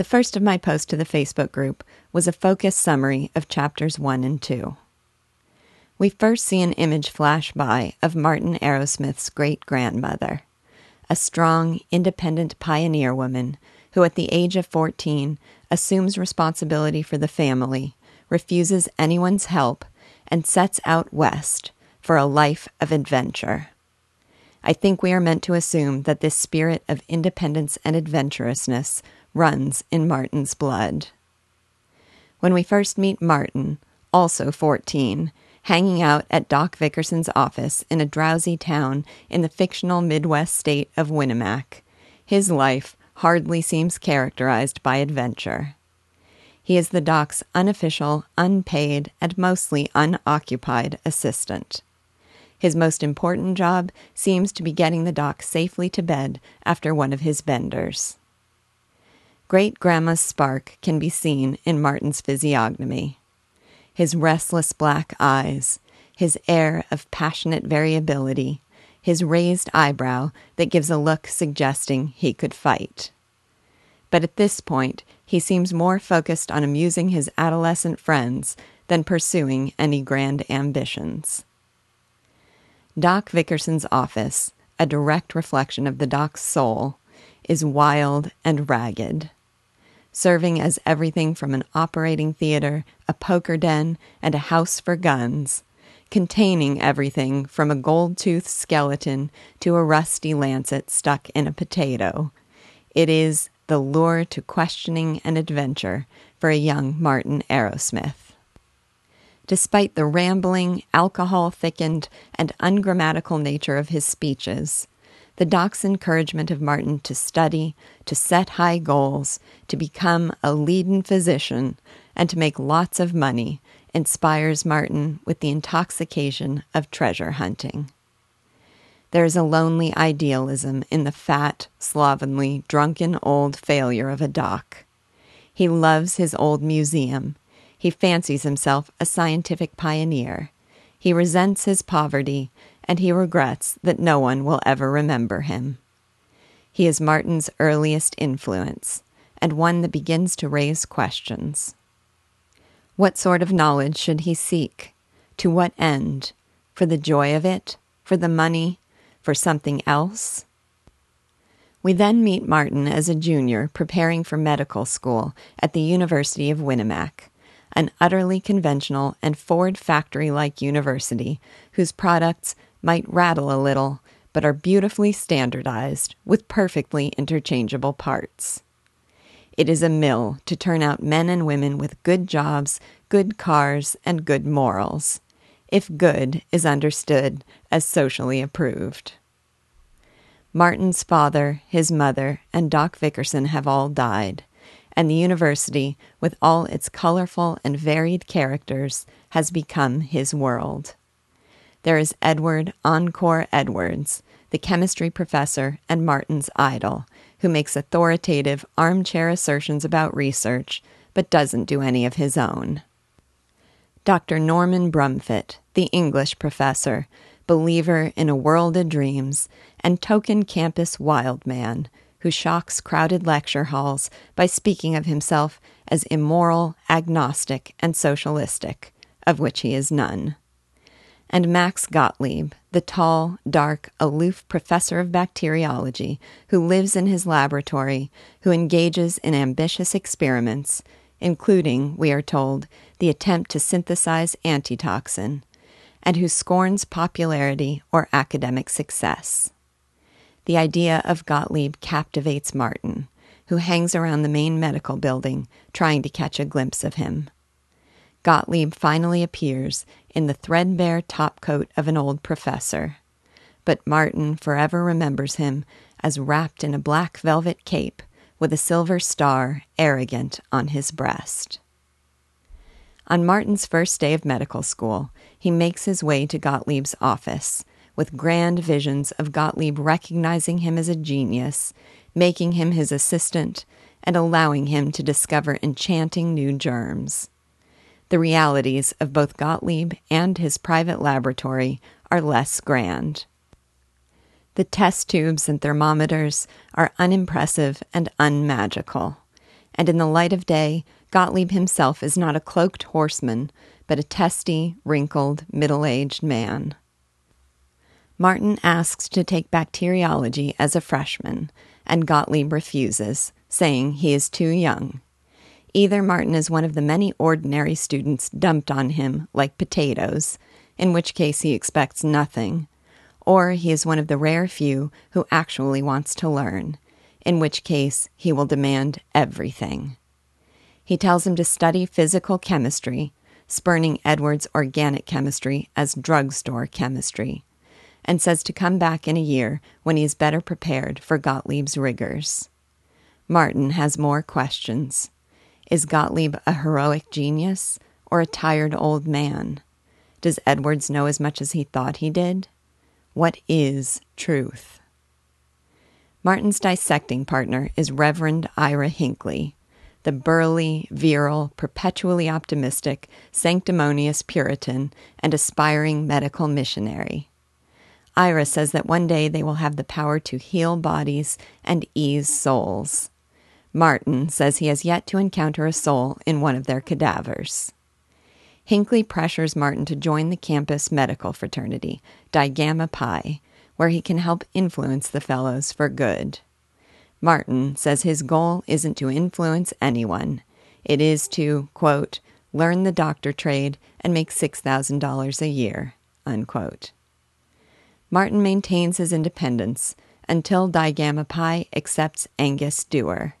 The first of my posts to the Facebook group was a focused summary of chapters 1 and 2. We first see an image flash by of Martin Arrowsmith's great grandmother, a strong, independent pioneer woman who, at the age of 14, assumes responsibility for the family, refuses anyone's help, and sets out west for a life of adventure. I think we are meant to assume that this spirit of independence and adventurousness runs in Martin's blood. When we first meet Martin, also 14, hanging out at Doc Vickerson's office in a drowsy town in the fictional Midwest state of Winnemac, his life hardly seems characterized by adventure. He is the doc's unofficial, unpaid, and mostly unoccupied assistant. His most important job seems to be getting the doc safely to bed after one of his benders. Great Grandma's spark can be seen in Martin's physiognomy. His restless black eyes, his air of passionate variability, his raised eyebrow that gives a look suggesting he could fight. But at this point, he seems more focused on amusing his adolescent friends than pursuing any grand ambitions. Doc Vickerson's office, a direct reflection of the doc's soul, is wild and ragged. Serving as everything from an operating theater, a poker den, and a house for guns, containing everything from a gold toothed skeleton to a rusty lancet stuck in a potato. It is the lure to questioning and adventure for a young Martin Arrowsmith despite the rambling, alcohol thickened, and ungrammatical nature of his speeches. The doc's encouragement of Martin to study, to set high goals, to become a leading physician, and to make lots of money inspires Martin with the intoxication of treasure hunting. There is a lonely idealism in the fat, slovenly, drunken old failure of a doc. He loves his old museum he fancies himself a scientific pioneer. He resents his poverty, and he regrets that no one will ever remember him. He is Martin's earliest influence, and one that begins to raise questions. What sort of knowledge should he seek? To what end? For the joy of it? For the money? For something else? We then meet Martin as a junior preparing for medical school at the University of Winnemac an utterly conventional and Ford factory like university whose products might rattle a little, but are beautifully standardized with perfectly interchangeable parts. It is a mill to turn out men and women with good jobs, good cars, and good morals, if good is understood as socially approved. Martin's father, his mother, and Doc Vickerson have all died and the university, with all its colorful and varied characters, has become his world. There is Edward Encore Edwards, the chemistry professor and Martin's idol, who makes authoritative armchair assertions about research, but doesn't do any of his own. Dr. Norman Brumfitt, the English professor, believer in a world of dreams, and token campus wild man, who shocks crowded lecture halls by speaking of himself as immoral, agnostic, and socialistic, of which he is none. And Max Gottlieb, the tall, dark, aloof professor of bacteriology who lives in his laboratory, who engages in ambitious experiments, including, we are told, the attempt to synthesize antitoxin, and who scorns popularity or academic success. The idea of Gottlieb captivates Martin, who hangs around the main medical building trying to catch a glimpse of him. Gottlieb finally appears in the threadbare topcoat of an old professor, but Martin forever remembers him as wrapped in a black velvet cape with a silver star arrogant on his breast. On Martin's first day of medical school, he makes his way to Gottlieb's office with grand visions of Gottlieb recognizing him as a genius, making him his assistant, and allowing him to discover enchanting new germs. The realities of both Gottlieb and his private laboratory are less grand. The test tubes and thermometers are unimpressive and unmagical, and in the light of day, Gottlieb himself is not a cloaked horseman, but a testy, wrinkled, middle aged man. Martin asks to take bacteriology as a freshman, and Gottlieb refuses, saying he is too young. Either Martin is one of the many ordinary students dumped on him like potatoes, in which case he expects nothing, or he is one of the rare few who actually wants to learn, in which case he will demand everything. He tells him to study physical chemistry, spurning Edward's organic chemistry as drugstore chemistry, and says to come back in a year when he is better prepared for Gottlieb's rigors. Martin has more questions. Is Gottlieb a heroic genius or a tired old man? Does Edwards know as much as he thought he did? What is truth? Martin's dissecting partner is Reverend Ira Hinckley, the burly, virile, perpetually optimistic, sanctimonious Puritan and aspiring medical missionary. Ira says that one day they will have the power to heal bodies and ease souls. Martin says he has yet to encounter a soul in one of their cadavers. Hinckley pressures Martin to join the campus medical fraternity, Digamma Pi, where he can help influence the fellows for good. Martin says his goal isn't to influence anyone. It is to, quote, learn the doctor trade and make $6,000 a year, unquote. Martin maintains his independence until Digamma Pi accepts Angus Dewar.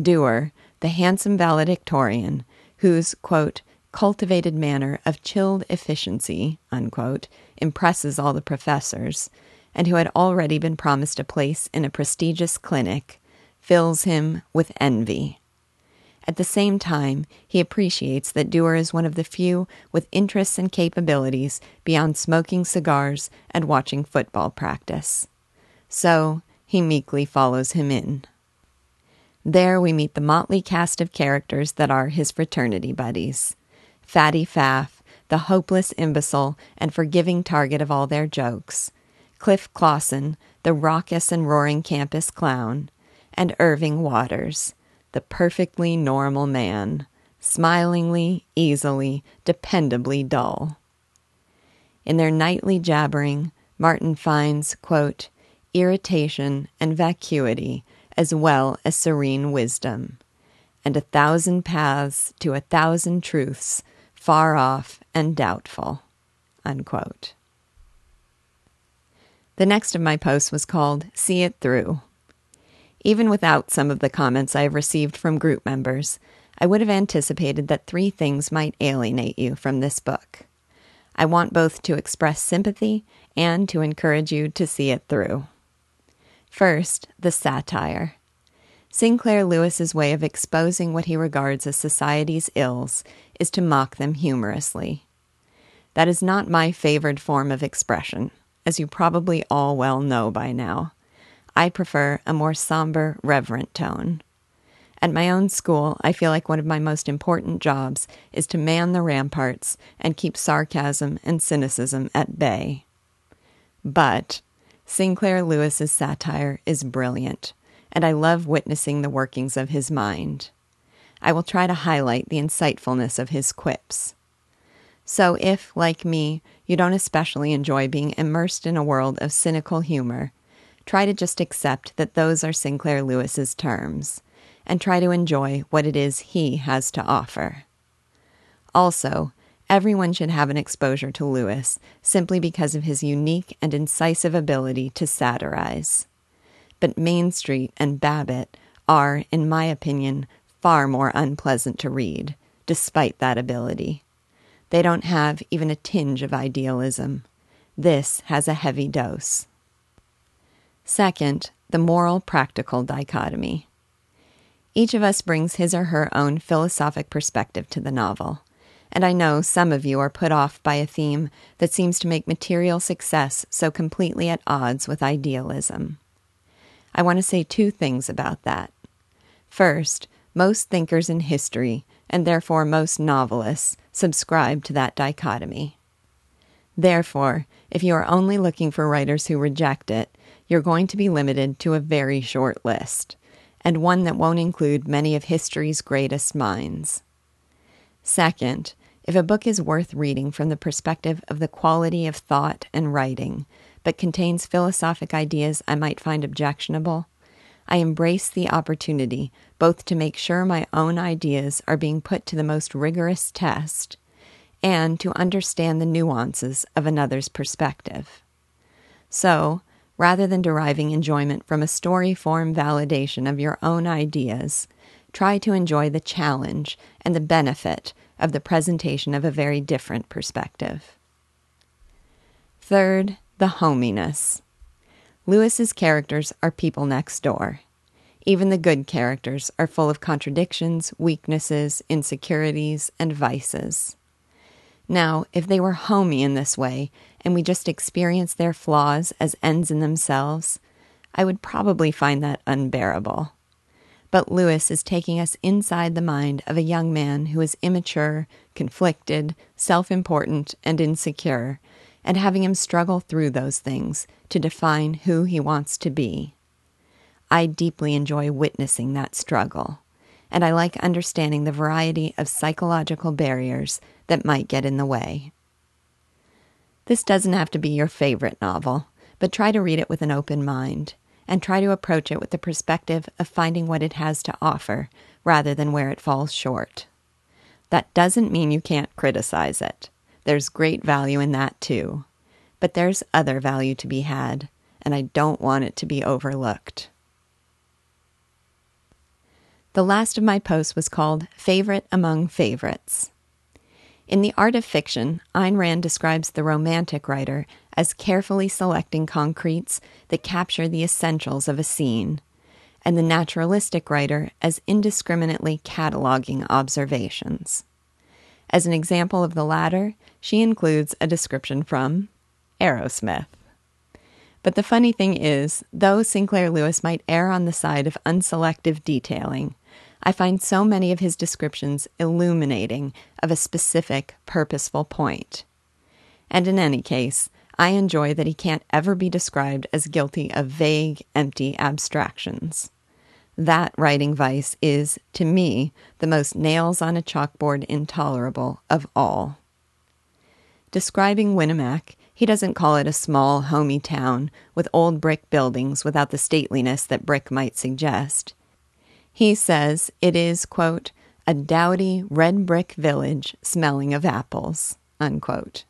Dewar, the handsome valedictorian, whose, quote, cultivated manner of chilled efficiency, unquote, impresses all the professors, and who had already been promised a place in a prestigious clinic, fills him with envy. At the same time, he appreciates that Dewar is one of the few with interests and capabilities beyond smoking cigars and watching football practice. So he meekly follows him in. There we meet the motley cast of characters that are his fraternity buddies. Fatty Pfaff, the hopeless imbecile and forgiving target of all their jokes, Cliff Clawson, the raucous and roaring campus clown, and Irving Watters, the perfectly normal man, smilingly, easily, dependably dull. In their nightly jabbering, Martin finds, quote, irritation and vacuity as well as serene wisdom, and a thousand paths to a thousand truths far off and doubtful. Unquote. The next of my posts was called See It Through. Even without some of the comments I have received from group members, I would have anticipated that three things might alienate you from this book. I want both to express sympathy and to encourage you to see it through. First, the satire. Sinclair Lewis's way of exposing what he regards as society's ills is to mock them humorously. That is not my favored form of expression, as you probably all well know by now. I prefer a more somber, reverent tone. At my own school, I feel like one of my most important jobs is to man the ramparts and keep sarcasm and cynicism at bay. But Sinclair Lewis's satire is brilliant, and I love witnessing the workings of his mind. I will try to highlight the insightfulness of his quips. So, if, like me, you don't especially enjoy being immersed in a world of cynical humor, try to just accept that those are Sinclair Lewis's terms, and try to enjoy what it is he has to offer. Also, Everyone should have an exposure to Lewis simply because of his unique and incisive ability to satirize. But Main Street and Babbitt are, in my opinion, far more unpleasant to read, despite that ability. They don't have even a tinge of idealism. This has a heavy dose. Second, the moral practical dichotomy. Each of us brings his or her own philosophic perspective to the novel and I know some of you are put off by a theme that seems to make material success so completely at odds with idealism. I want to say two things about that. First, most thinkers in history, and therefore most novelists, subscribe to that dichotomy. Therefore, if you are only looking for writers who reject it, you're going to be limited to a very short list, and one that won't include many of history's greatest minds. Second, if a book is worth reading from the perspective of the quality of thought and writing, but contains philosophic ideas I might find objectionable, I embrace the opportunity both to make sure my own ideas are being put to the most rigorous test and to understand the nuances of another's perspective. So, rather than deriving enjoyment from a story form validation of your own ideas, try to enjoy the challenge and the benefit of the presentation of a very different perspective. Third, the hominess. Lewis's characters are people next door. Even the good characters are full of contradictions, weaknesses, insecurities, and vices. Now, if they were homey in this way, and we just experienced their flaws as ends in themselves, I would probably find that unbearable. But Lewis is taking us inside the mind of a young man who is immature, conflicted, self important, and insecure, and having him struggle through those things to define who he wants to be. I deeply enjoy witnessing that struggle and I like understanding the variety of psychological barriers that might get in the way. This doesn't have to be your favorite novel, but try to read it with an open mind and try to approach it with the perspective of finding what it has to offer rather than where it falls short. That doesn't mean you can't criticize it. There's great value in that too. But there's other value to be had, and I don't want it to be overlooked. The last of my posts was called Favorite Among Favorites. In The Art of Fiction, Ayn Rand describes the romantic writer as carefully selecting concretes that capture the essentials of a scene, and the naturalistic writer as indiscriminately cataloging observations. As an example of the latter, she includes a description from Arrowsmith. But the funny thing is, though Sinclair Lewis might err on the side of unselective detailing, I find so many of his descriptions illuminating of a specific, purposeful point. And in any case, I enjoy that he can't ever be described as guilty of vague, empty abstractions. That writing vice is, to me, the most nails on a chalkboard intolerable of all. Describing Winnemac, he doesn't call it a small, homey town with old brick buildings without the stateliness that brick might suggest. He says it is, quote, a dowdy red brick village smelling of apples, unquote.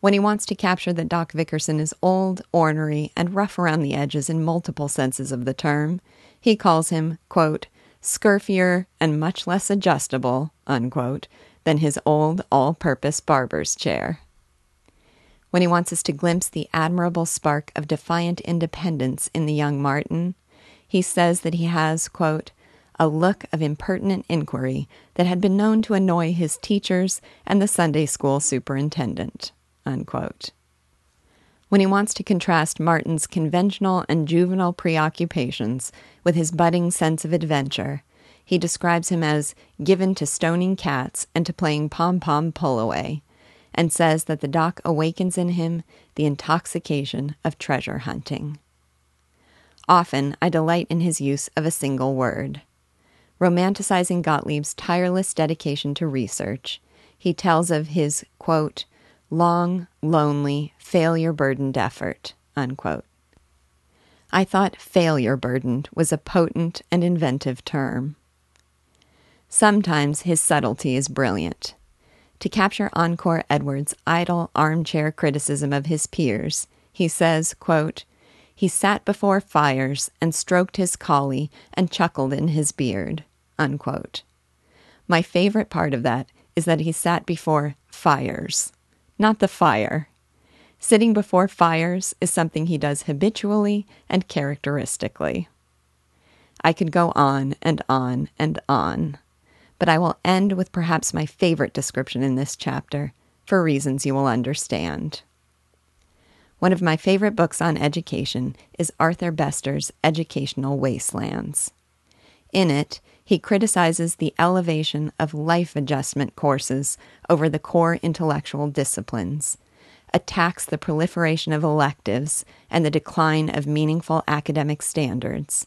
When he wants to capture that Doc Vickerson is old, ornery, and rough around the edges in multiple senses of the term, he calls him, quote, scurfier and much less adjustable, unquote, than his old all purpose barber's chair. When he wants us to glimpse the admirable spark of defiant independence in the young Martin, he says that he has, quote, a look of impertinent inquiry that had been known to annoy his teachers and the Sunday school superintendent. Unquote. When he wants to contrast Martin's conventional and juvenile preoccupations with his budding sense of adventure, he describes him as given to stoning cats and to playing pom pom pull away, and says that the doc awakens in him the intoxication of treasure hunting. Often I delight in his use of a single word. Romanticizing Gottlieb's tireless dedication to research, he tells of his, quote, long, lonely, failure burdened effort, unquote. I thought failure burdened was a potent and inventive term. Sometimes his subtlety is brilliant. To capture Encore Edwards' idle armchair criticism of his peers, he says, quote, he sat before fires and stroked his collie and chuckled in his beard. Unquote. My favorite part of that is that he sat before fires, not the fire. Sitting before fires is something he does habitually and characteristically. I could go on and on and on, but I will end with perhaps my favorite description in this chapter for reasons you will understand. One of my favorite books on education is Arthur Bestor's Educational Wastelands. In it, he criticizes the elevation of life adjustment courses over the core intellectual disciplines, attacks the proliferation of electives and the decline of meaningful academic standards,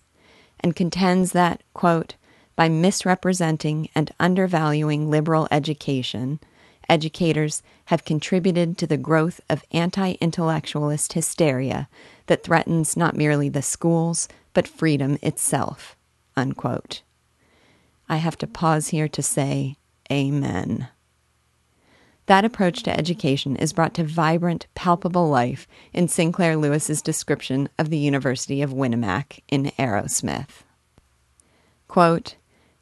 and contends that, quote, by misrepresenting and undervaluing liberal education, educators have contributed to the growth of anti intellectualist hysteria that threatens not merely the schools, but freedom itself. Unquote. I have to pause here to say, Amen. That approach to education is brought to vibrant, palpable life in Sinclair Lewis's description of the University of Winnemac in Arrowsmith. Quote,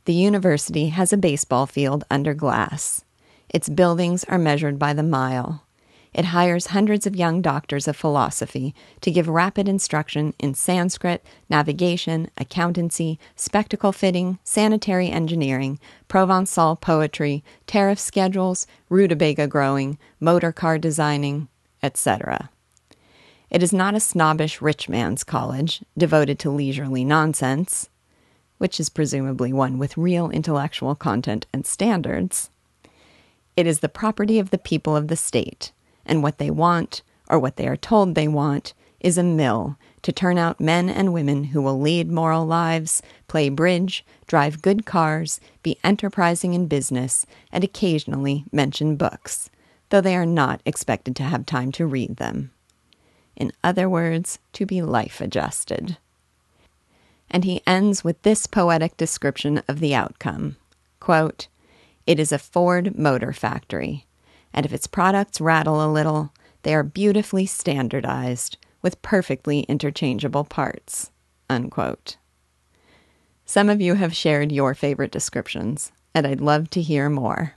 the university has a baseball field under glass. Its buildings are measured by the mile. It hires hundreds of young doctors of philosophy to give rapid instruction in Sanskrit, navigation, accountancy, spectacle fitting, sanitary engineering, Provençal poetry, tariff schedules, rutabaga growing, motor car designing, etc. It is not a snobbish rich man's college devoted to leisurely nonsense, which is presumably one with real intellectual content and standards. It is the property of the people of the state and what they want, or what they are told they want, is a mill to turn out men and women who will lead moral lives, play bridge, drive good cars, be enterprising in business, and occasionally mention books, though they are not expected to have time to read them. In other words, to be life adjusted. And he ends with this poetic description of the outcome quote, It is a Ford motor factory and if its products rattle a little, they are beautifully standardized with perfectly interchangeable parts. Unquote. Some of you have shared your favorite descriptions, and I'd love to hear more.